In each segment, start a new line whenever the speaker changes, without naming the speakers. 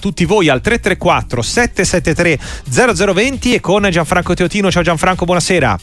tutti voi al 334 773 0020 e con Gianfranco Teotino. Ciao Gianfranco, buonasera.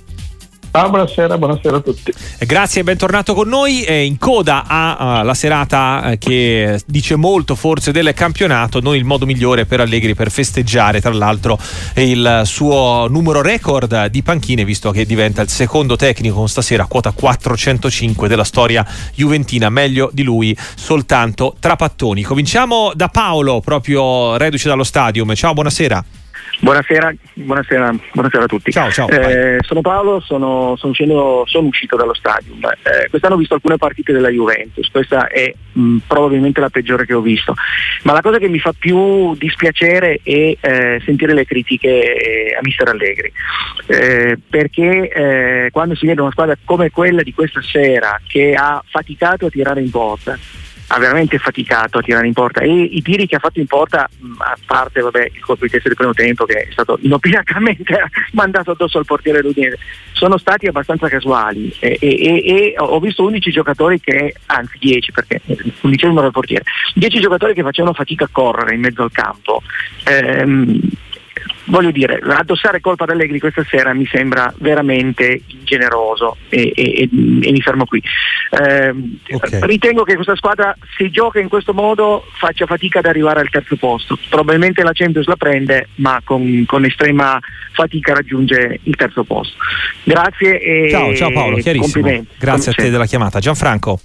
Ciao, buonasera, buonasera a tutti.
Grazie e bentornato con noi. in coda alla serata eh, che dice molto forse del campionato, non il modo migliore per Allegri per festeggiare, tra l'altro, il suo numero record di panchine, visto che diventa il secondo tecnico stasera, quota 405 della storia juventina. Meglio di lui soltanto Trapattoni. Cominciamo da Paolo, proprio reduce dallo stadium. Ciao, buonasera.
Buonasera, buonasera, buonasera, a tutti.
Ciao, ciao.
Eh, sono Paolo, sono, sono, uscendo, sono, uscito dallo stadium. Eh, quest'anno ho visto alcune partite della Juventus, questa è mh, probabilmente la peggiore che ho visto. Ma la cosa che mi fa più dispiacere è eh, sentire le critiche eh, a Mister Allegri. Eh, perché eh, quando si vede una squadra come quella di questa sera che ha faticato a tirare in porta, ha veramente faticato a tirare in porta e i tiri che ha fatto in porta, a parte vabbè, il colpo di testa del primo tempo che è stato inopinatamente mandato addosso al portiere Ludinese, sono stati abbastanza casuali e, e, e, ho visto 11 giocatori che, anzi 10 perché l'undicesimo era il portiere, 10 giocatori che facevano fatica a correre in mezzo al campo. Ehm, voglio dire, addossare colpa ad Allegri questa sera mi sembra veramente ingeneroso e, e, e mi fermo qui. Eh, okay. Ritengo che questa squadra, se gioca in questo modo, faccia fatica ad arrivare al terzo posto. Probabilmente la Champions la prende, ma con, con estrema fatica raggiunge il terzo posto. Grazie e
ciao, ciao Paolo, chiarissimo. Grazie a te della chiamata. Gianfranco.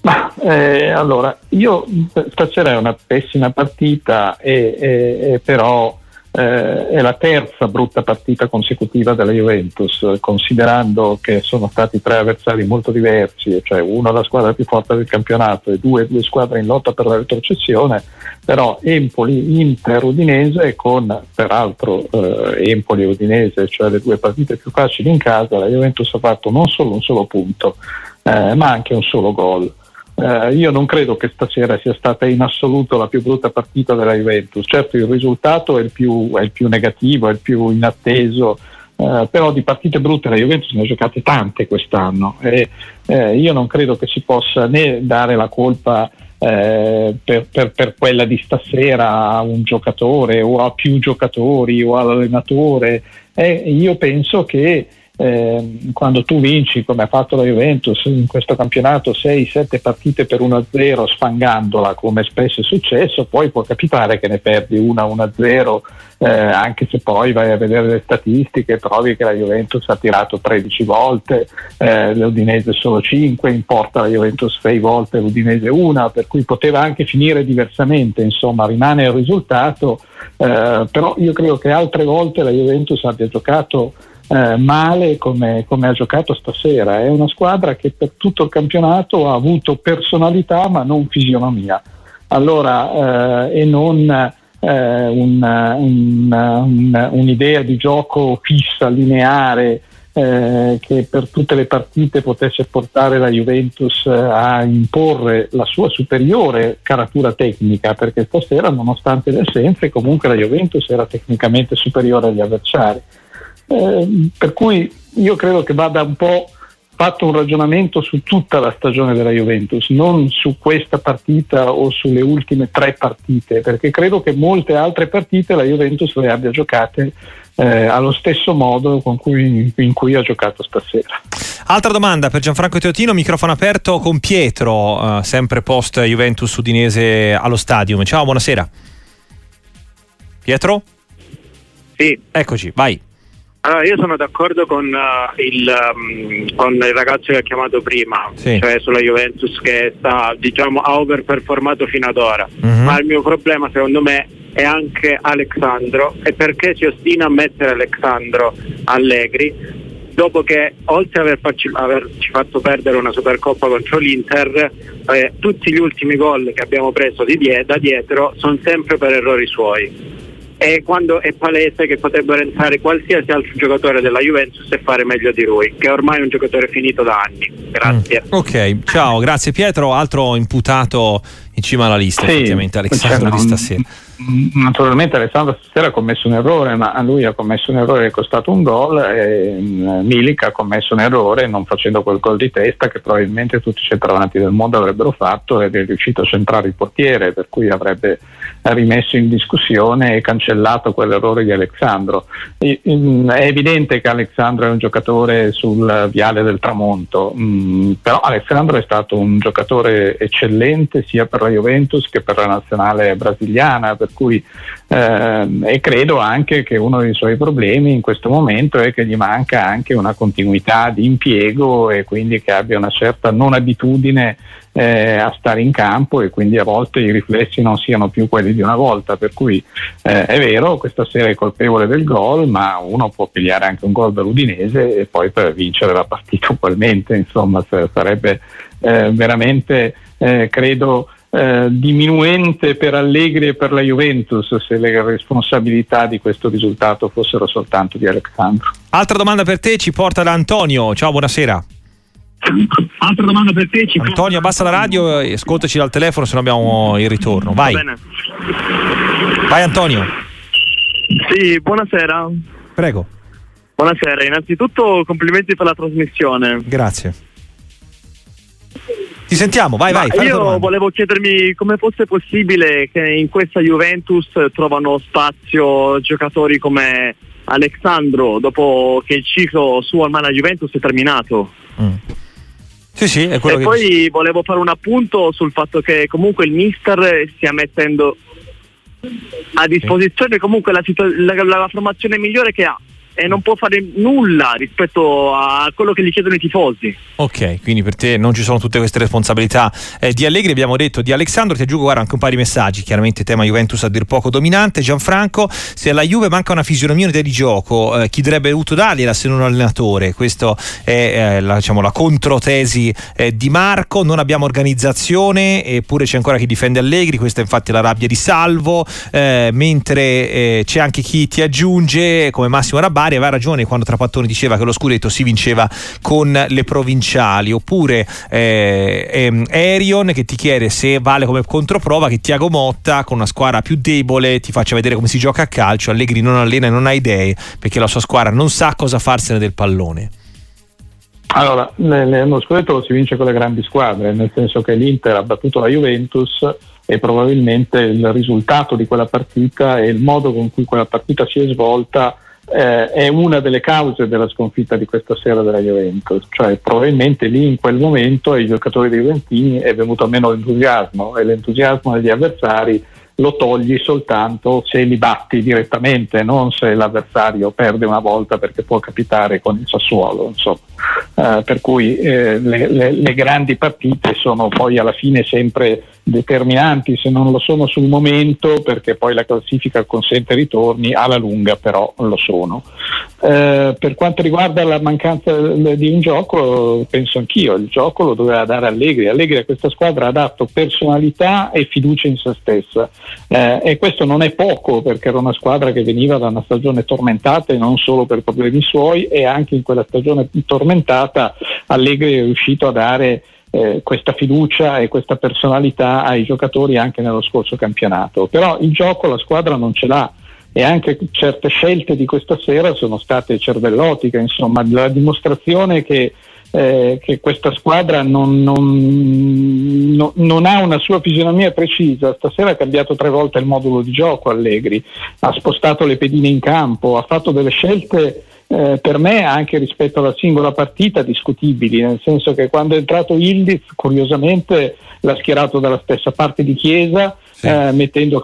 Ma, eh, allora, io stasera è una pessima partita e, e, e però eh, è la terza brutta partita consecutiva della Juventus, considerando che sono stati tre avversari molto diversi, cioè uno la squadra più forte del campionato e due, due squadre in lotta per la retrocessione, però Empoli, Inter, Udinese con peraltro eh, Empoli e Udinese, cioè le due partite più facili in casa, la Juventus ha fatto non solo un solo punto, eh, ma anche un solo gol. Eh, io non credo che stasera sia stata in assoluto la più brutta partita della Juventus. Certo il risultato è il più, è il più negativo, è il più inatteso, eh, però di partite brutte la Juventus ne ha giocate tante quest'anno e eh, io non credo che si possa né dare la colpa eh, per, per, per, quella di stasera a un giocatore o a più giocatori o all'allenatore. io penso che eh, quando tu vinci come ha fatto la Juventus in questo campionato 6-7 partite per 1-0 sfangandola come spesso è successo poi può capitare che ne perdi 1-1-0 eh, anche se poi vai a vedere le statistiche trovi che la Juventus ha tirato 13 volte eh, l'Udinese solo 5 in porta la Juventus 6 volte l'Udinese 1 per cui poteva anche finire diversamente insomma rimane il risultato eh, però io credo che altre volte la Juventus abbia giocato eh, male come, come, ha giocato stasera. È una squadra che per tutto il campionato ha avuto personalità ma non fisionomia. Allora, eh, e non eh, un, un, un, un'idea di gioco fissa, lineare, eh, che per tutte le partite potesse portare la Juventus a imporre la sua superiore caratura tecnica, perché stasera, nonostante le assenze, comunque la Juventus era tecnicamente superiore agli avversari. Eh, per cui io credo che vada un po' fatto un ragionamento su tutta la stagione della Juventus, non su questa partita o sulle ultime tre partite, perché credo che molte altre partite la Juventus le abbia giocate eh, allo stesso modo cui, in cui ha giocato stasera.
Altra domanda per Gianfranco Teotino, microfono aperto con Pietro, eh, sempre post Juventus Udinese allo stadium. Ciao, buonasera. Pietro?
Sì.
Eccoci, vai.
Allora, io sono d'accordo con, uh, il, um, con, il, ragazzo che ha chiamato prima, sì. cioè sulla Juventus che sta, diciamo, ha overperformato fino ad ora. Uh-huh. Ma il mio problema, secondo me, è anche Alexandro e perché si ostina a mettere Alexandro Allegri dopo che oltre ad aver farci, averci fatto perdere una Supercoppa contro l'Inter, eh, tutti gli ultimi gol che abbiamo preso di die- da dietro sono sempre per errori suoi e quando è palese che potrebbero entrare qualsiasi altro giocatore della Juventus e fare meglio di lui, che ormai è un giocatore finito da anni. Grazie.
Mm. Ok, ciao, grazie Pietro. Altro imputato in cima alla lista, sì, effettivamente, Alessandro cioè, di stasera.
Naturalmente Alessandro stasera ha commesso un errore, ma lui ha commesso un errore che è costato un gol e mm, Milik ha commesso un errore non facendo quel gol di testa che probabilmente tutti i centravanti del mondo avrebbero fatto ed è riuscito a centrare il portiere, per cui avrebbe rimesso in discussione e cancellato quell'errore di Alessandro. Mm, è evidente che Alessandro è un giocatore sul viale del tramonto, mm, però Alessandro è stato un giocatore eccellente sia per la Juventus che per la nazionale brasiliana, per cui eh, e credo anche che uno dei suoi problemi in questo momento è che gli manca anche una continuità di impiego e quindi che abbia una certa non abitudine eh, a stare in campo e quindi a volte i riflessi non siano più quelli di una volta, per cui eh, è vero, questa sera è colpevole del gol, ma uno può pigliare anche un gol dall'Udinese e poi per vincere la partita ugualmente, insomma sarebbe eh, veramente, eh, credo, eh, diminuente per Allegri e per la Juventus se le responsabilità di questo risultato fossero soltanto di Alessandro.
Altra domanda per te ci porta da Antonio. Ciao, buonasera.
Altra domanda per te. Ci
Antonio, abbassa la radio e ascoltaci dal telefono se no abbiamo il ritorno. Vai. Vai Antonio.
Sì, buonasera.
Prego.
Buonasera, innanzitutto complimenti per la trasmissione.
Grazie. Ti sentiamo, vai, vai.
Io volevo chiedermi come fosse possibile che in questa Juventus trovano spazio giocatori come Alexandro dopo che il ciclo suo al Mana Juventus è terminato. Mm.
Sì, sì,
e poi dici. volevo fare un appunto sul fatto che comunque il mister stia mettendo a disposizione comunque la, la, la formazione migliore che ha e non può fare nulla rispetto a quello che gli chiedono i tifosi.
Ok, quindi per te non ci sono tutte queste responsabilità eh, di Allegri, abbiamo detto di Alessandro, ti aggiungo guarda, anche un paio di messaggi, chiaramente tema Juventus a dir poco dominante, Gianfranco, se alla Juve manca una fisionomia un'idea di gioco, eh, chi dovrebbe avuto dargliela se non un allenatore? Questa è eh, la, diciamo, la controtesi eh, di Marco, non abbiamo organizzazione, eppure c'è ancora chi difende Allegri, questa è infatti la rabbia di Salvo, eh, mentre eh, c'è anche chi ti aggiunge come Massimo Rabà Bari aveva ragione quando Trapattoni diceva che lo scudetto si vinceva con le provinciali. Oppure eh, ehm, Erion che ti chiede se vale come controprova che Tiago Motta con una squadra più debole ti faccia vedere come si gioca a calcio. Allegri non allena e non ha idee perché la sua squadra non sa cosa farsene del pallone.
Allora, nello scudetto si vince con le grandi squadre, nel senso che l'Inter ha battuto la Juventus e probabilmente il risultato di quella partita e il modo con cui quella partita si è svolta eh, è una delle cause della sconfitta di questa sera della Juventus, cioè probabilmente lì in quel momento ai giocatori dei Juventini è venuto meno l'entusiasmo e l'entusiasmo degli avversari lo togli soltanto se li batti direttamente, non se l'avversario perde una volta perché può capitare con il Sassuolo. Eh, per cui eh, le, le, le grandi partite sono poi alla fine sempre determinanti se non lo sono sul momento perché poi la classifica consente ritorni, alla lunga però lo sono. Eh, per quanto riguarda la mancanza di un gioco, penso anch'io, il gioco lo doveva dare Allegri, Allegri a questa squadra ha dato personalità e fiducia in se stessa eh, e questo non è poco perché era una squadra che veniva da una stagione tormentata e non solo per problemi suoi e anche in quella stagione tormentata Allegri è riuscito a dare eh, questa fiducia e questa personalità ai giocatori anche nello scorso campionato. Però il gioco la squadra non ce l'ha e anche certe scelte di questa sera sono state cervellotiche, insomma, la dimostrazione che, eh, che questa squadra non, non, no, non, ha una sua fisionomia precisa. Stasera ha cambiato tre volte il modulo di gioco Allegri, ha spostato le pedine in campo, ha fatto delle scelte eh, per me anche rispetto alla singola partita discutibili, nel senso che quando è entrato Ildiz curiosamente l'ha schierato dalla stessa parte di Chiesa sì. eh, mettendo,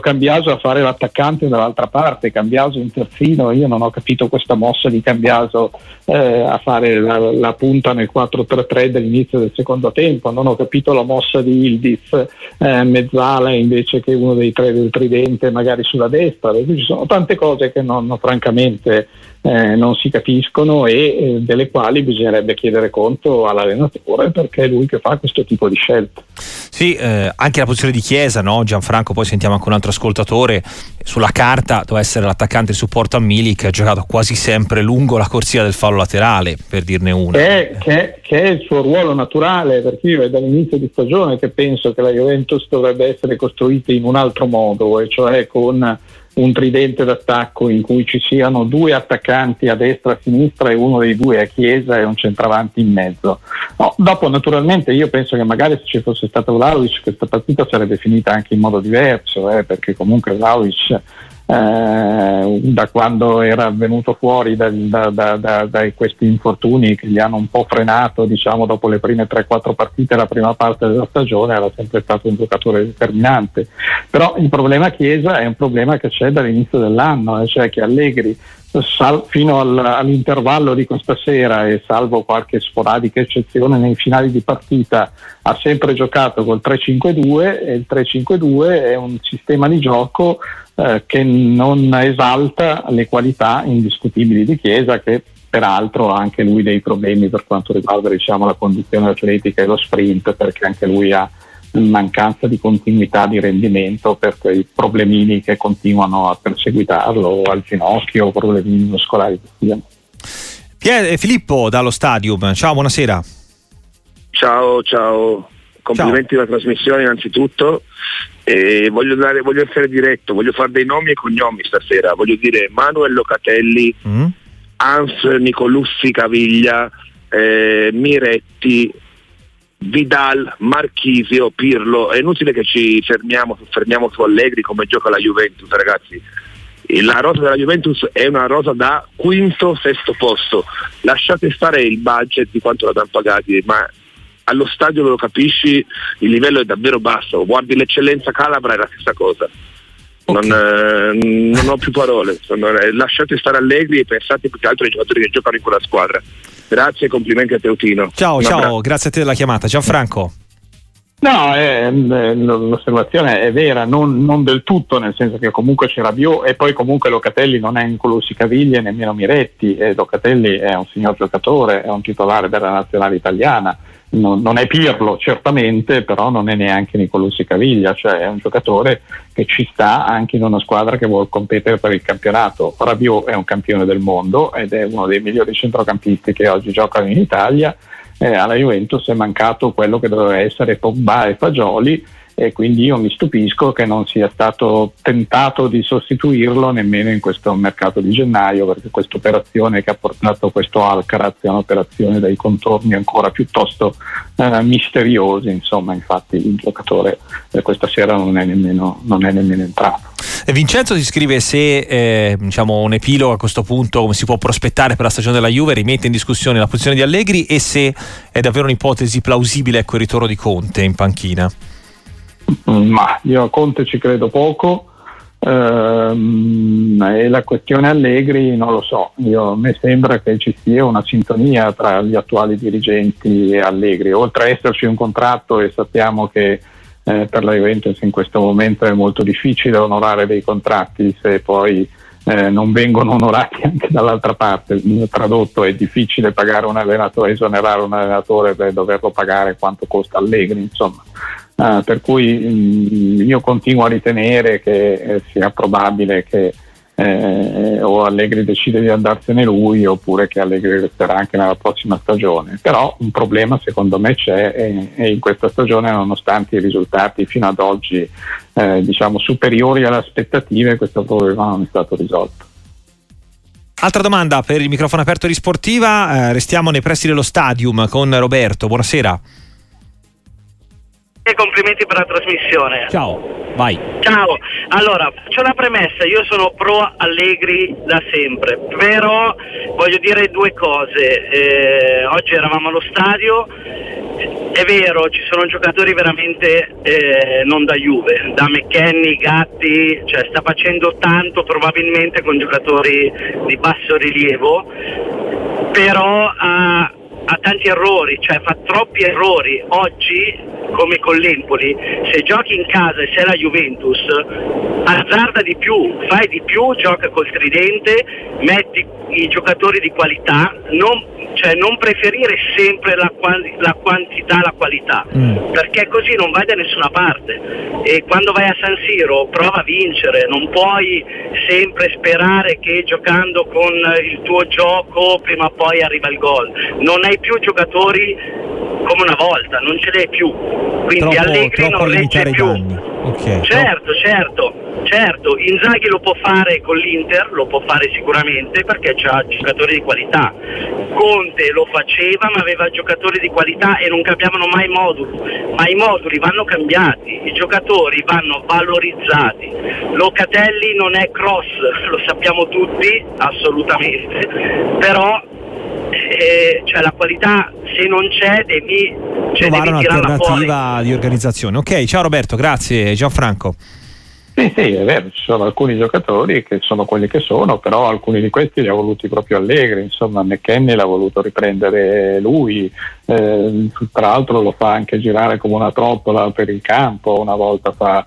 Cambiaso, a fare l'attaccante dall'altra parte, Cambiaso in terzino, io non ho capito questa mossa di Cambiaso eh, a fare la, la, punta nel 4-3-3 dell'inizio del secondo tempo, non ho capito la mossa di Ildiz eh, mezzala invece che uno dei tre del tridente magari sulla destra, ci sono tante cose che non, francamente eh, non si capiscono e eh, delle quali bisognerebbe chiedere conto all'allenatore perché è lui che fa questo tipo di scelte.
Sì, eh, anche la posizione di Chiesa, no? Gianfranco, poi sentiamo anche un altro ascoltatore, sulla carta doveva essere l'attaccante di supporto a Milik, che ha giocato quasi sempre lungo la corsia del fallo laterale, per dirne uno.
Che, che, che è il suo ruolo naturale, perché io è dall'inizio di stagione che penso che la Juventus dovrebbe essere costruita in un altro modo, e cioè con un tridente d'attacco in cui ci siano due attaccanti a destra e a sinistra e uno dei due a Chiesa e un centravanti in mezzo. No, dopo naturalmente io penso che magari se ci fosse stato Vlaovic questa partita sarebbe finita anche in modo diverso, eh, perché comunque Vlaovic eh, da quando era venuto fuori da, da, da, da, questi infortuni che gli hanno un po' frenato diciamo, dopo le prime 3-4 partite la prima parte della stagione era sempre stato un giocatore determinante. Però il problema Chiesa è un problema che c'è dall'inizio dell'anno eh, cioè che Allegri sal- fino al- all'intervallo di questa sera e salvo qualche sporadica eccezione nei finali di partita ha sempre giocato col 3-5-2 e il 3-5-2 è un sistema di gioco eh, che non esalta le qualità indiscutibili di Chiesa che peraltro ha anche lui dei problemi per quanto riguarda diciamo, la condizione atletica e lo sprint perché anche lui ha mancanza di continuità di rendimento per quei problemini che continuano a perseguitarlo al ginocchio o problemini muscolari che siano.
Pier, eh, Filippo dallo Stadium, ciao, buonasera.
Ciao, ciao, complimenti per la trasmissione innanzitutto. E voglio, dare, voglio, essere diretto, voglio fare dei nomi e cognomi stasera. Voglio dire Manuel Locatelli, mm. Hans Nicolussi Caviglia, eh, Miretti, Vidal, Marchisio, Pirlo. È inutile che ci fermiamo, fermiamo su Allegri come gioca la Juventus, ragazzi. La rosa della Juventus è una rosa da quinto, sesto posto. Lasciate stare il budget di quanto l'hanno pagati, ma allo stadio lo capisci, il livello è davvero basso. Guardi l'eccellenza Calabra è la stessa cosa. Okay. Non, eh, non, ho più parole. Eh, lasciate stare allegri e pensate più che altro ai giocatori che giocano in quella squadra. Grazie e complimenti a Teutino.
Ciao, ciao, abbraccio. grazie a te della chiamata. Gianfranco.
No, eh, l'osservazione è vera, non, non, del tutto, nel senso che comunque c'era Bio e poi comunque Locatelli non è in Colossi Caviglie nemmeno Miretti e Locatelli è un signor giocatore, è un titolare della nazionale italiana non, non, è Pirlo certamente, però non è neanche Nicolussi Caviglia, cioè è un giocatore che ci sta anche in una squadra che vuole competere per il campionato. Rabiot è un campione del mondo ed è uno dei migliori centrocampisti che oggi giocano in Italia. Eh, alla Juventus è mancato quello che doveva essere Pogba e Fagioli e quindi io mi stupisco che non sia stato tentato di sostituirlo nemmeno in questo mercato di gennaio perché questa operazione che ha portato questo Alcaraz è un'operazione dai contorni ancora piuttosto eh, misteriosi insomma infatti il giocatore eh, questa sera non è nemmeno, non è nemmeno entrato
Vincenzo si scrive se eh, diciamo un epilogo a questo punto come si può prospettare per la stagione della Juve rimette in discussione la posizione di Allegri e se è davvero un'ipotesi plausibile ecco, il ritorno di Conte in panchina.
Mm, ma io a Conte ci credo poco ehm, e la questione Allegri non lo so, io, a me sembra che ci sia una sintonia tra gli attuali dirigenti e Allegri, oltre a esserci un contratto e sappiamo che eh, per la Juventus in questo momento è molto difficile onorare dei contratti se poi eh, non vengono onorati anche dall'altra parte. Tradotto è difficile pagare un allenatore, esonerare un allenatore per doverlo pagare quanto costa Allegri, insomma. Uh, per cui mh, mm, io continuo a ritenere che eh, sia probabile che eh, o Allegri decide di andarsene lui oppure che Allegri resterà anche nella prossima stagione. Però un problema secondo me c'è e, e in questa stagione nonostante i risultati fino ad oggi eh, diciamo superiori alle aspettative questo problema non è stato risolto.
Altra domanda per il microfono aperto di Sportiva, eh, restiamo nei pressi dello stadium con Roberto, buonasera
e complimenti per la trasmissione.
Ciao, vai.
Ciao, allora c'è una premessa, io sono pro Allegri da sempre, però voglio dire due cose. Eh, oggi eravamo allo stadio, è vero, ci sono giocatori veramente eh, non da Juve, da McKenny, Gatti, cioè sta facendo tanto probabilmente con giocatori di basso rilievo, però ha ha tanti errori, cioè fa troppi errori. Oggi, come con l'Empoli, se giochi in casa e sei la Juventus, azzarda di più, fai di più, gioca col tridente, metti i giocatori di qualità, non, cioè non preferire sempre la, la quantità alla qualità, mm. perché così non vai da nessuna parte. E quando vai a San Siro prova a vincere, non puoi sempre sperare che giocando con il tuo gioco prima o poi arriva il gol. Non hai più giocatori come una volta, non ce l'hai più. Quindi troppo, Allegri non regge più. Okay, certo, troppo. certo. Certo, Inzaghi lo può fare con l'Inter, lo può fare sicuramente perché ha giocatori di qualità. Conte lo faceva ma aveva giocatori di qualità e non cambiavano mai moduli, ma i moduli vanno cambiati, i giocatori vanno valorizzati. Locatelli non è cross, lo sappiamo tutti, assolutamente, però eh, cioè la qualità se non c'è devi, cioè
trovare un'alternativa di organizzazione. Ok, ciao Roberto, grazie Gianfranco.
Sì, sì, è vero, ci sono alcuni giocatori che sono quelli che sono, però alcuni di questi li ha voluti proprio Allegri, insomma McKenny l'ha voluto riprendere lui, eh, tra l'altro lo fa anche girare come una trottola per il campo, una volta fa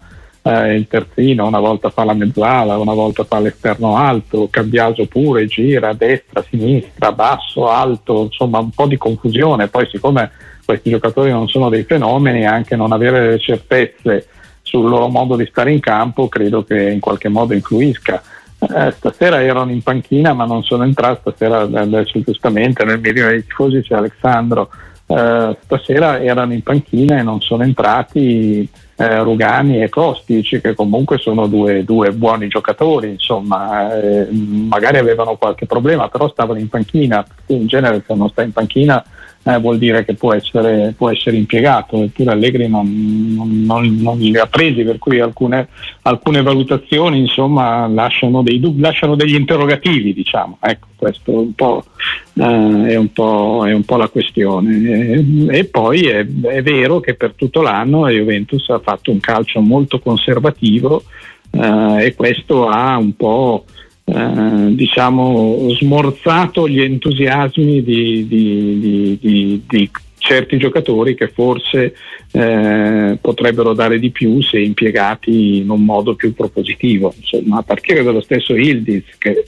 eh, il terzino, una volta fa la mezzala, una volta fa l'esterno alto, Cambiaso pure gira a destra, a sinistra, basso, alto, insomma un po' di confusione, poi siccome questi giocatori non sono dei fenomeni, anche non avere le certezze sul loro modo di stare in campo credo che in qualche modo influisca. Eh, stasera erano in panchina ma non sono entrati, stasera adesso giustamente nel mirino dei tifosi c'è Alessandro, eh, stasera erano in panchina e non sono entrati eh, Rugani e Kostic che comunque sono due, due buoni giocatori, insomma eh, magari avevano qualche problema però stavano in panchina, in genere se non sta in panchina eh, vuol dire che può essere, può essere impiegato, eppure Allegri non, non, non, non, li ha presi, per cui alcune, alcune valutazioni insomma, lasciano, dei lasciano degli interrogativi, diciamo. Ecco, questo è un po', eh, è un po', è un po la questione. E, e poi è, è, vero che per tutto l'anno la Juventus ha fatto un calcio molto conservativo eh, e questo ha un po' Eh, diciamo, smorzato gli entusiasmi di, di, di, di, certi giocatori che forse eh, potrebbero dare di più se impiegati in un modo più propositivo. Insomma, a partire dallo stesso Ildiz che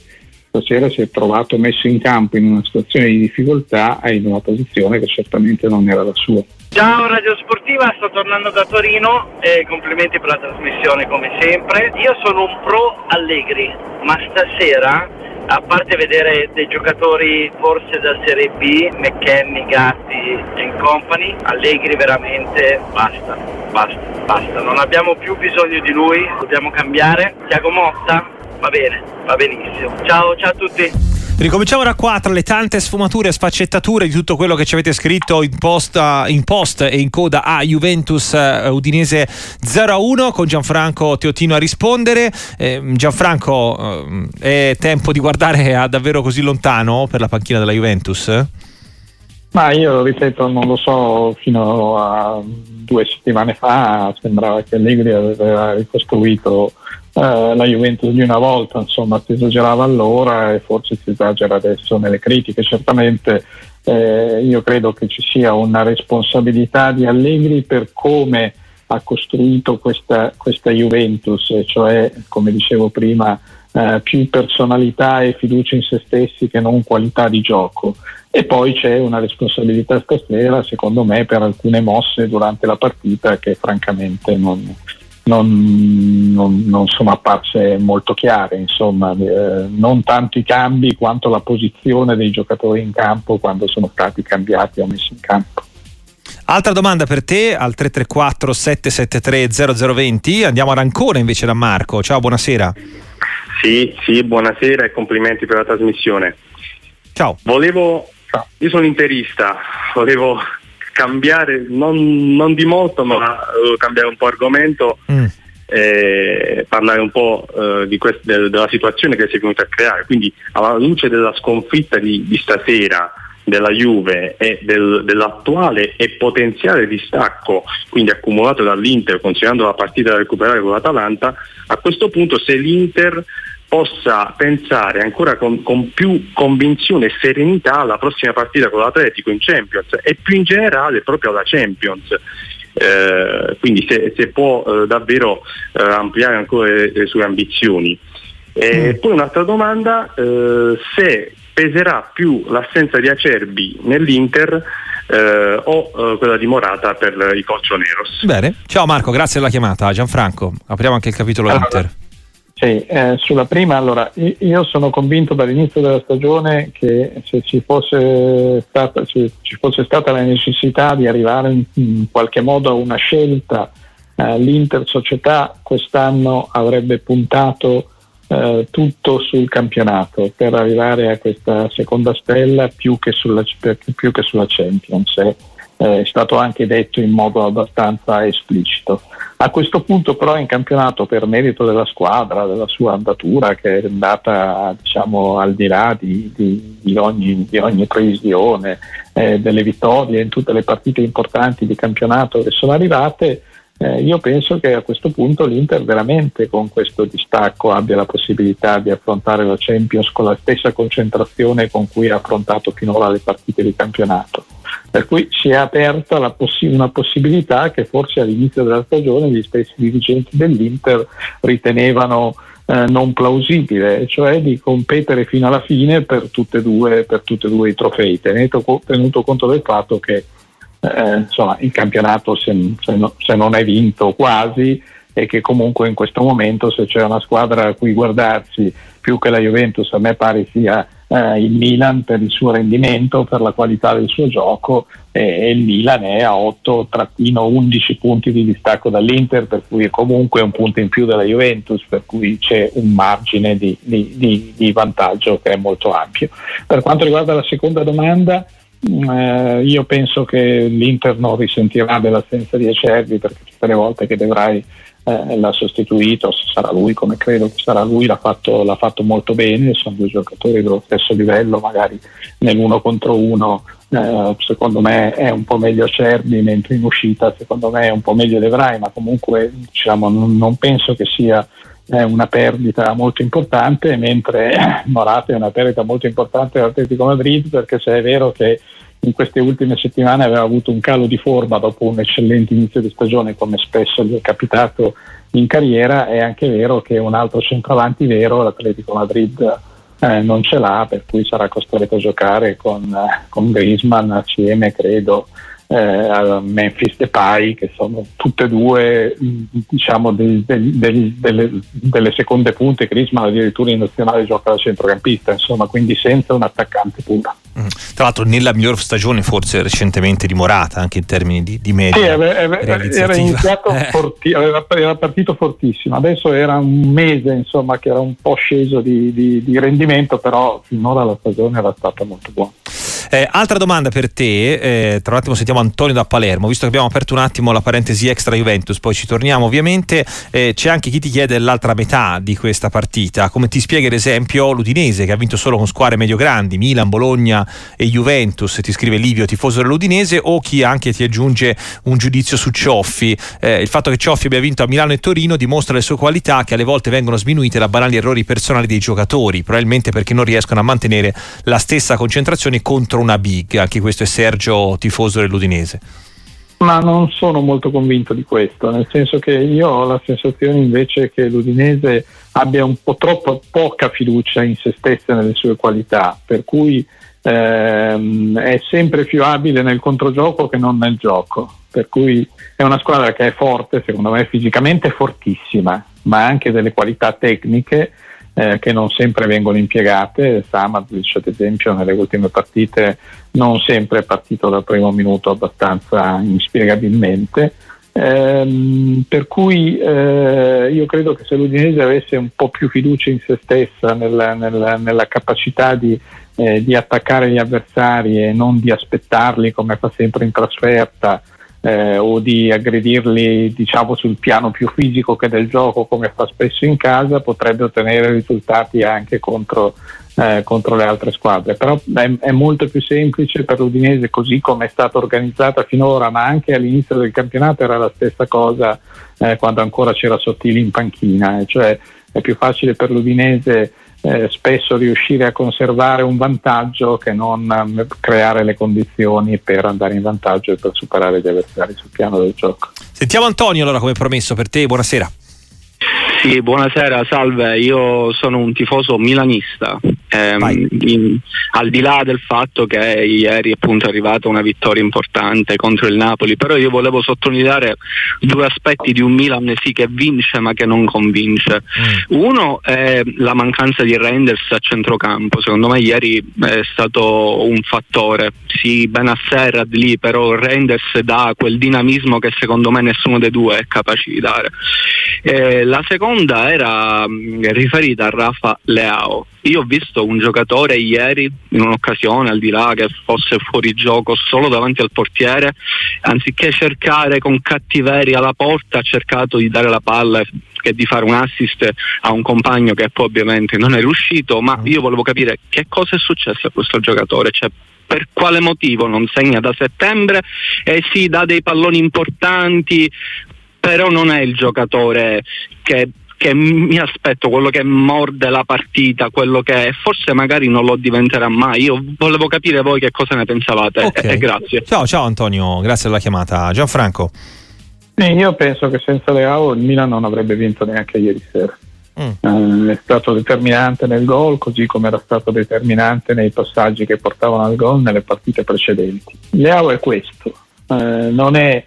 stasera si è trovato messo in campo in una situazione di difficoltà e in una posizione che certamente non era la sua.
Ciao Radio Sportiva, sto tornando da Torino e complimenti per la trasmissione come sempre. Io sono un pro Allegri, ma stasera, a parte vedere dei giocatori forse da Serie B, McKenny, Gatti e company, Allegri veramente basta, basta, basta. Non abbiamo più bisogno di lui, dobbiamo cambiare. Tiago Motta va bene, va benissimo. Ciao, ciao a tutti.
Ricominciamo da qua tra le tante sfumature e sfaccettature di tutto quello che ci avete scritto in post, in post e in coda a Juventus uh, Udinese 0-1 con Gianfranco Teotino a rispondere. Eh, Gianfranco, uh, è tempo di guardare a davvero così lontano per la panchina della Juventus?
Ma io ripeto, non lo so, fino a due settimane fa sembrava che Allegri aveva ricostruito eh, la Juventus di una volta, insomma si esagerava allora e forse si esagera adesso nelle critiche. Certamente eh, io credo che ci sia una responsabilità di Allegri per come ha costruito questa, questa Juventus, cioè come dicevo prima eh, più personalità e fiducia in se stessi che non qualità di gioco. E poi c'è una responsabilità stasera, secondo me, per alcune mosse durante la partita che francamente non, non, non, non sono apparse molto chiare, insomma, eh, non tanto i cambi quanto la posizione dei giocatori in campo quando sono stati cambiati o messi in campo.
Altra domanda per te al 334 773 0020. Andiamo ad ancora invece da Marco. Ciao, buonasera.
Sì, sì, buonasera e complimenti per la trasmissione.
Ciao.
Volevo, io sono interista, volevo cambiare, non, non di molto, ma uh, cambiare un po' argomento. Mm. Eh, parlare un po' di quest- de- della situazione che si è venuta a creare. Quindi, alla luce della sconfitta di, di stasera della Juve e del, dell'attuale e potenziale distacco, quindi accumulato dall'Inter, considerando la partita da recuperare con l'Atalanta, a questo punto se l'Inter possa pensare ancora con, con, più convinzione e serenità alla prossima partita con l'Atletico in Champions e più in generale proprio alla Champions. Eh, quindi se, se può eh, davvero eh, ampliare ancora le, le, sue ambizioni. E mm. Poi un'altra domanda, eh, se peserà più l'assenza di Acerbi nell'Inter eh, o quella di Morata per i Colchoneros.
Bene, ciao Marco, grazie della chiamata. Gianfranco, apriamo anche il capitolo allora, Inter.
Sì, eh, sulla prima, allora, io sono convinto dall'inizio della stagione che se ci fosse stata, ci, ci fosse stata la necessità di arrivare in, in qualche modo a una scelta, eh, l'Inter Società quest'anno avrebbe puntato eh, tutto sul campionato per arrivare a questa seconda stella più che sulla, più che sulla Champions. Eh, è stato anche detto in modo abbastanza esplicito. A questo punto però in campionato per merito della squadra, della sua andatura che è andata diciamo, al di là di, di, di, ogni, di ogni, previsione, eh, delle vittorie in tutte le partite importanti di campionato che sono arrivate, eh, io penso che a questo punto l'Inter veramente con questo distacco abbia la possibilità di affrontare la Champions con la stessa concentrazione con cui ha affrontato finora le partite di campionato. Per cui si è aperta poss- una possibilità che forse all'inizio della stagione gli stessi dirigenti dell'Inter ritenevano eh, non plausibile, cioè di competere fino alla fine per tutti e due, i trofei, tenuto, tenuto conto del fatto che eh, insomma, il campionato se, se, no, se, non è vinto quasi e che comunque in questo momento se c'è una squadra a cui guardarsi più che la Juventus a me pare sia eh, il Milan per il suo rendimento, per la qualità del suo gioco e, il Milan è a 8-11 punti di distacco dall'Inter per cui è comunque un punto in più della Juventus per cui c'è un margine di, di, di, di vantaggio che è molto ampio. Per quanto riguarda la seconda domanda eh, io penso che l'Inter non risentirà dell'assenza di Acerbi perché tutte le volte che Devrai eh, l'ha sostituito, sarà lui come credo che sarà lui, l'ha fatto, l'ha fatto molto bene, sono due giocatori dello stesso livello, magari nell'uno contro uno eh, secondo me è un po' meglio Acerbi, mentre in uscita secondo me è un po' meglio Devrai, ma comunque diciamo, non, non penso che sia è una perdita molto importante, mentre Morata è una perdita molto importante dell'Atletico Madrid, perché se è vero che in queste ultime settimane aveva avuto un calo di forma dopo un eccellente inizio di stagione, come spesso gli è capitato in carriera, è anche vero che un altro centravanti vero, l'Atletico Madrid, eh, non ce l'ha, per cui sarà costretto a giocare con, eh, con Griezmann assieme, credo, eh, Memphis Depay che sono tutte e due diciamo dei, dei, dei, delle, delle, seconde punte Griezmann addirittura in nazionale gioca da centrocampista insomma quindi senza un attaccante puro
mm. tra l'altro nella miglior stagione forse recentemente dimorata anche in termini di, di media
sì, aveva, era iniziato eh. forti, aveva, era partito fortissimo adesso era un mese insomma che era un po' sceso di, di, di rendimento però finora la stagione era stata molto buona
eh, altra domanda per te, eh, tra un attimo sentiamo Antonio da Palermo, visto che abbiamo aperto un attimo la parentesi extra Juventus, poi ci torniamo ovviamente, eh, c'è anche chi ti chiede l'altra metà di questa partita, come ti spiega ad esempio l'Udinese che ha vinto solo con squadre medio-grandi, Milan, Bologna e Juventus, ti scrive Livio, tifoso dell'Udinese, o chi anche ti aggiunge un giudizio su Cioffi, eh, il fatto che Cioffi abbia vinto a Milano e Torino dimostra le sue qualità che alle volte vengono sminuite da banali errori personali dei giocatori, probabilmente perché non riescono a mantenere la stessa concentrazione contro una big, anche questo è Sergio tifoso dell'Udinese.
Ma non sono molto convinto di questo, nel senso che io ho la sensazione invece che l'Udinese abbia un po' troppo poca fiducia in se stessa e nelle sue qualità, per cui ehm, è sempre più abile nel controgioco che non nel gioco. Per cui è una squadra che è forte, secondo me fisicamente fortissima, ma ha anche delle qualità tecniche eh, che non sempre vengono impiegate. Samadlic, ad esempio, nelle ultime partite non sempre è partito dal primo minuto abbastanza inspiegabilmente. Ehm, per cui eh, io credo che se l'Udinese avesse un po' più fiducia in se stessa, nella, nella, nella capacità di, eh, di, attaccare gli avversari e non di aspettarli come fa sempre in trasferta, eh, o di aggredirli diciamo sul piano più fisico che del gioco come fa spesso in casa potrebbe ottenere risultati anche contro, eh, contro le altre squadre. Però è, è, molto più semplice per l'Udinese così come è stata organizzata finora ma anche all'inizio del campionato era la stessa cosa eh, quando ancora c'era Sottili in panchina. Cioè è più facile per l'Udinese eh, spesso riuscire a conservare un vantaggio che non um, creare le condizioni per andare in vantaggio e per superare gli avversari sul piano del gioco.
Sentiamo Antonio allora come promesso per te, buonasera.
Sì, buonasera, salve, io sono un tifoso milanista, ehm, in, al di là del fatto che ieri appunto è arrivata una vittoria importante contro il Napoli, però io volevo sottolineare due aspetti di un Milan sì che vince ma che non convince. Mm. Uno è la mancanza di Renders a centrocampo, secondo me ieri è stato un fattore, sì Benasser lì, però Renders dà quel dinamismo che secondo me nessuno dei due è capace di dare. Eh, la seconda era mh, mm, riferita a Rafa Leao. Io ho visto un giocatore ieri in un'occasione, al di là che fosse fuori gioco, solo davanti al portiere, anziché cercare con cattiveria la porta, ha cercato di dare la palla e di fare un assist a un compagno che poi ovviamente non è riuscito, ma mm. io volevo capire che cosa è successo a questo giocatore, cioè per quale motivo non segna da settembre e si dà dei palloni importanti, però non è il giocatore che che mi aspetto, quello che morde la partita, quello che forse magari non lo diventerà mai. Io volevo capire voi che cosa ne pensavate okay. e, grazie.
Ciao, ciao Antonio, grazie della chiamata. Gianfranco.
Sì, io penso che senza Leao il Milan non avrebbe vinto neanche ieri sera. Mm. Eh, è stato determinante nel gol, così come era stato determinante nei passaggi che portavano al gol nelle partite precedenti. Leao è questo, eh, non è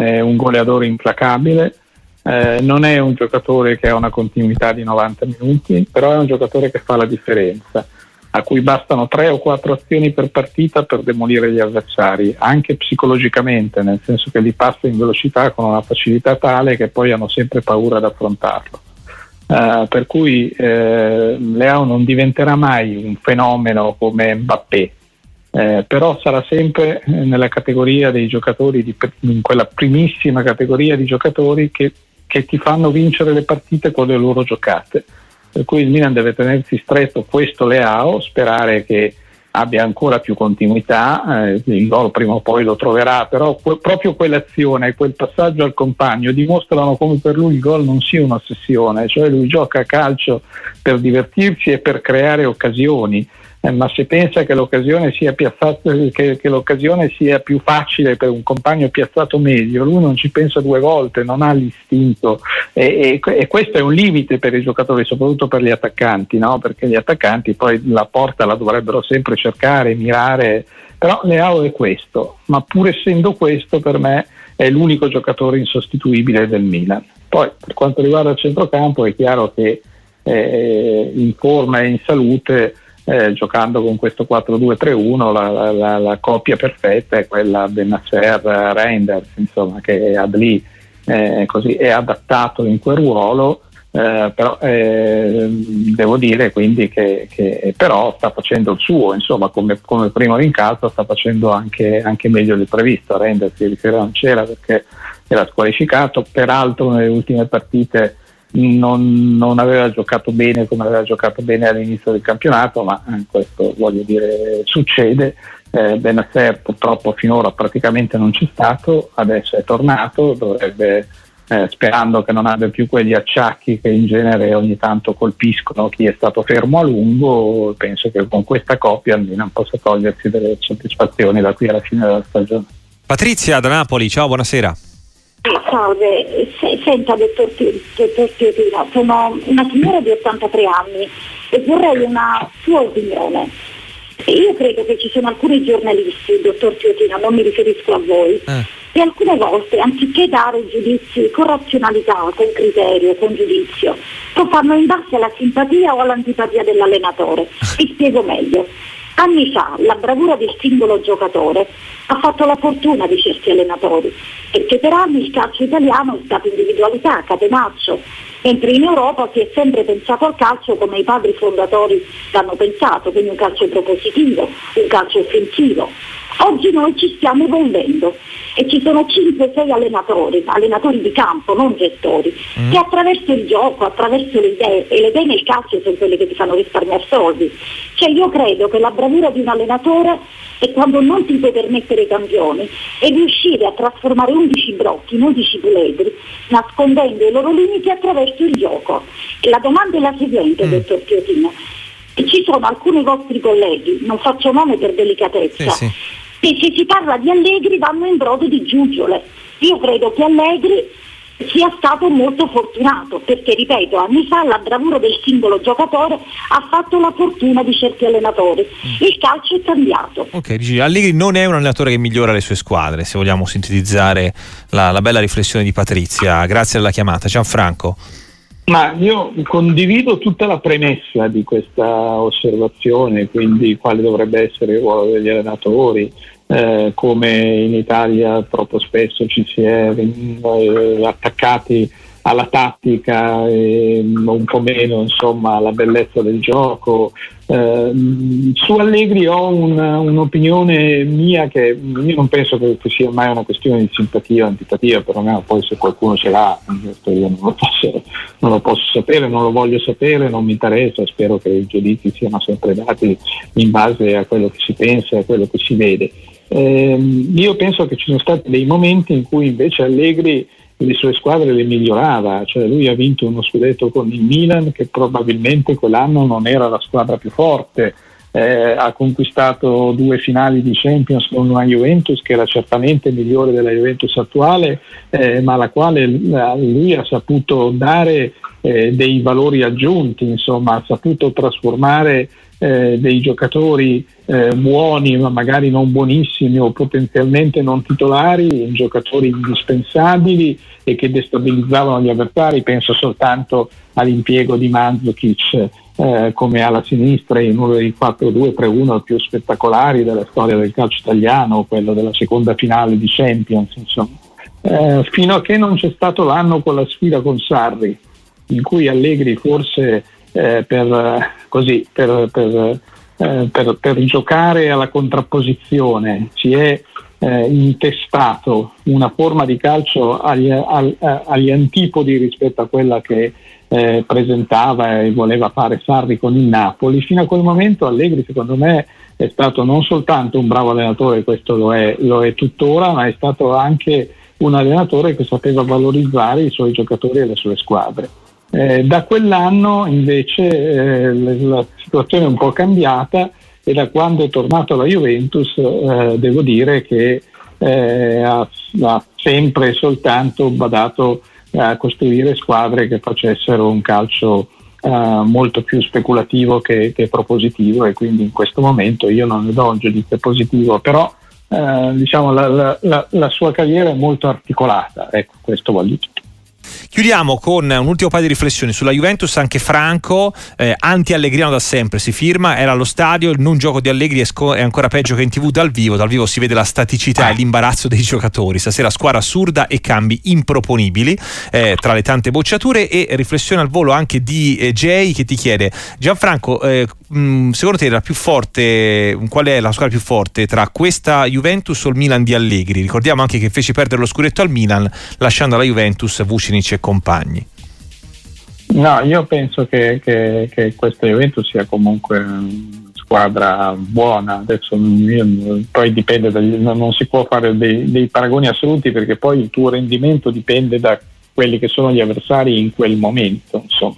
è un goleadore implacabile, eh, non è un giocatore che ha una continuità di 90 minuti, però è un giocatore che fa la differenza, a cui bastano tre o quattro azioni per partita per demolire gli avversari, anche psicologicamente, nel senso che li passa in velocità con una facilità tale che poi hanno sempre paura ad affrontarlo. Uh, per cui eh, Leao non diventerà mai un fenomeno come Mbappé, eh, però sarà sempre eh, nella categoria dei giocatori, di, in quella primissima categoria di giocatori che, che, ti fanno vincere le partite con le loro giocate. Per cui il Milan deve tenersi stretto questo Leao, sperare che abbia ancora più continuità, eh, il gol prima o poi lo troverà, però que- proprio quell'azione, quel passaggio al compagno dimostrano come per lui il gol non sia un'ossessione, cioè lui gioca a calcio per divertirsi e per creare occasioni eh, ma se pensa che l'occasione, sia piazzata, che, che l'occasione sia più facile per un compagno piazzato meglio, lui non ci pensa due volte, non ha l'istinto e, e, e questo è un limite per i giocatori, soprattutto per gli attaccanti, no? perché gli attaccanti poi la porta la dovrebbero sempre cercare, mirare, però Leao è questo, ma pur essendo questo per me è l'unico giocatore insostituibile del Milan. Poi per quanto riguarda il centrocampo è chiaro che eh, in forma e in salute eh, giocando con questo 4-2-3-1 la, la, la, coppia perfetta è quella Benasser-Reinders, insomma, che Adli eh, così, è adattato in quel ruolo. Eh, però eh, devo dire quindi che, che, però sta facendo il suo, insomma come, come primo rincalzo sta facendo anche, anche meglio del previsto, Reinders ieri sera non c'era perché era squalificato, peraltro nelle ultime partite non, non, aveva giocato bene come aveva giocato bene all'inizio del campionato, ma eh, questo voglio dire succede. Eh, Benasser purtroppo finora praticamente non c'è stato, adesso è tornato, dovrebbe, eh, sperando che non abbia più quegli acciacchi che in genere ogni tanto colpiscono chi è stato fermo a lungo, penso che con questa coppia non possa togliersi delle soddisfazioni da qui alla fine della stagione.
Patrizia da Napoli, ciao, buonasera.
Salve, senta dottor, dottor sono una signora di 83 anni e vorrei una sua opinione. Io credo che ci sono alcuni giornalisti, dottor Teotina, non mi riferisco a voi, eh. che alcune volte anziché dare giudizi con razionalità, con criterio, con giudizio, lo fanno in base alla simpatia o all'antipatia dell'allenatore. Vi spiego meglio. Anni fa la bravura del singolo giocatore ha fatto la fortuna di certi allenatori, perché per anni il calcio italiano è stato individualità, catenaccio, mentre in Europa si è sempre pensato al calcio come i padri fondatori l'hanno pensato, quindi un calcio propositivo, un calcio offensivo. Oggi noi ci stiamo evolvendo e ci sono 5-6 allenatori, allenatori di campo, non gestori, mm. che attraverso il gioco, attraverso le idee, e le idee nel calcio sono quelle che ti fanno risparmiare soldi. Cioè io credo che la bravura di un allenatore è quando non ti puoi permettere i campioni e riuscire a trasformare 11 brocchi in 11 puledri, nascondendo i loro limiti attraverso il gioco. E la domanda è la seguente, mm. dottor Piotino. Ci sono alcuni vostri colleghi, non faccio nome per delicatezza, sì, sì se si parla di Allegri vanno in brodo di giuggiole. Io credo che Allegri sia stato molto fortunato perché, ripeto, anni fa la bravura del singolo giocatore ha fatto la fortuna di certi allenatori. Mm. Il calcio è cambiato.
Ok, dici, Allegri non è un allenatore che migliora le sue squadre, se vogliamo sintetizzare la, la bella riflessione di Patrizia. Grazie alla chiamata. Gianfranco.
Ma io condivido tutta la premessa di questa osservazione, quindi quale dovrebbe essere il ruolo degli allenatori, eh, come in Italia troppo spesso ci si è eh, attaccati alla tattica e un po' meno insomma alla bellezza del gioco. Eh, su Allegri ho un, un'opinione mia che io non penso che sia mai una questione di simpatia o antipatia, perlomeno poi se qualcuno ce l'ha, io non lo, posso, non lo posso sapere, non lo voglio sapere, non mi interessa, spero che i giudizi siano sempre dati in base a quello che si pensa e a quello che si vede. Eh, io penso che ci sono stati dei momenti in cui invece Allegri le sue squadre le migliorava, cioè lui ha vinto uno scudetto con il Milan che probabilmente quell'anno non era la squadra più forte, eh, ha conquistato due finali di Champions con una Juventus che era certamente migliore della Juventus attuale, eh, ma alla quale lui ha saputo dare eh, dei valori aggiunti, insomma ha saputo trasformare eh, dei giocatori eh, buoni ma magari non buonissimi o potenzialmente non titolari in giocatori indispensabili e che destabilizzavano gli avversari, penso soltanto all'impiego di Mandzukic eh, come alla sinistra in uno dei 4-2-3-1 più spettacolari della storia del calcio italiano, quello della seconda finale di Champions, insomma. Eh, fino a che non c'è stato l'anno con la sfida con Sarri, in cui Allegri forse eh, per, così, per, per, eh, per, giocare alla contrapposizione si è eh, intestato una forma di calcio agli, agli, antipodi rispetto a quella che eh, presentava e voleva fare Sarri con il Napoli, fino a quel momento Allegri secondo me è stato non soltanto un bravo allenatore, questo lo è, lo è tuttora, ma è stato anche un allenatore che sapeva valorizzare i suoi giocatori e le sue squadre. Eh, da quell'anno invece eh, la situazione è un po' cambiata e da quando è tornato alla Juventus eh, devo dire che eh, ha, ha, sempre e soltanto badato a costruire squadre che facessero un calcio eh, molto più speculativo che, che, propositivo e quindi in questo momento io non ne do un giudizio positivo, però eh, diciamo la, la, la, la, sua carriera è molto articolata, ecco questo voglio dire.
Chiudiamo con un ultimo paio di riflessioni sulla Juventus, anche Franco, eh, anti-Allegriano da sempre, si firma, era allo stadio, il non gioco di Allegri è, sco- è, ancora peggio che in tv dal vivo, dal vivo si vede la staticità e l'imbarazzo dei giocatori, stasera squadra assurda e cambi improponibili eh, tra le tante bocciature e riflessione al volo anche di eh, Jay che ti chiede, Gianfranco, eh, mh, secondo te la più forte, qual è la squadra più forte tra questa Juventus o il Milan di Allegri? Ricordiamo anche che fece perdere lo scudetto al Milan lasciando la Juventus Vucinic e compagni?
No, io penso che, che, che questa Juventus sia comunque una squadra buona, adesso io, poi dipende, dagli, non si può fare dei, dei paragoni assoluti perché poi il tuo rendimento dipende da quelli che sono gli avversari in quel momento. Insomma.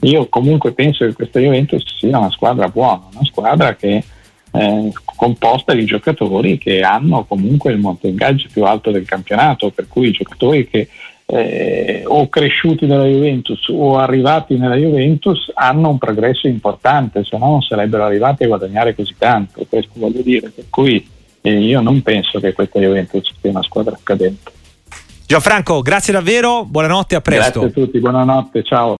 Io comunque penso che questa Juventus sia una squadra buona, una squadra che è composta di giocatori che hanno comunque il monte ingaggio più alto del campionato, per cui i giocatori che eh, o cresciuti nella Juventus o arrivati nella Juventus hanno un progresso importante, se no non sarebbero arrivati a guadagnare così tanto, questo voglio dire, per cui eh, io non penso che questa Juventus sia una squadra scadente.
Gianfranco, grazie davvero, buonanotte, a presto.
Grazie a tutti, buonanotte, ciao.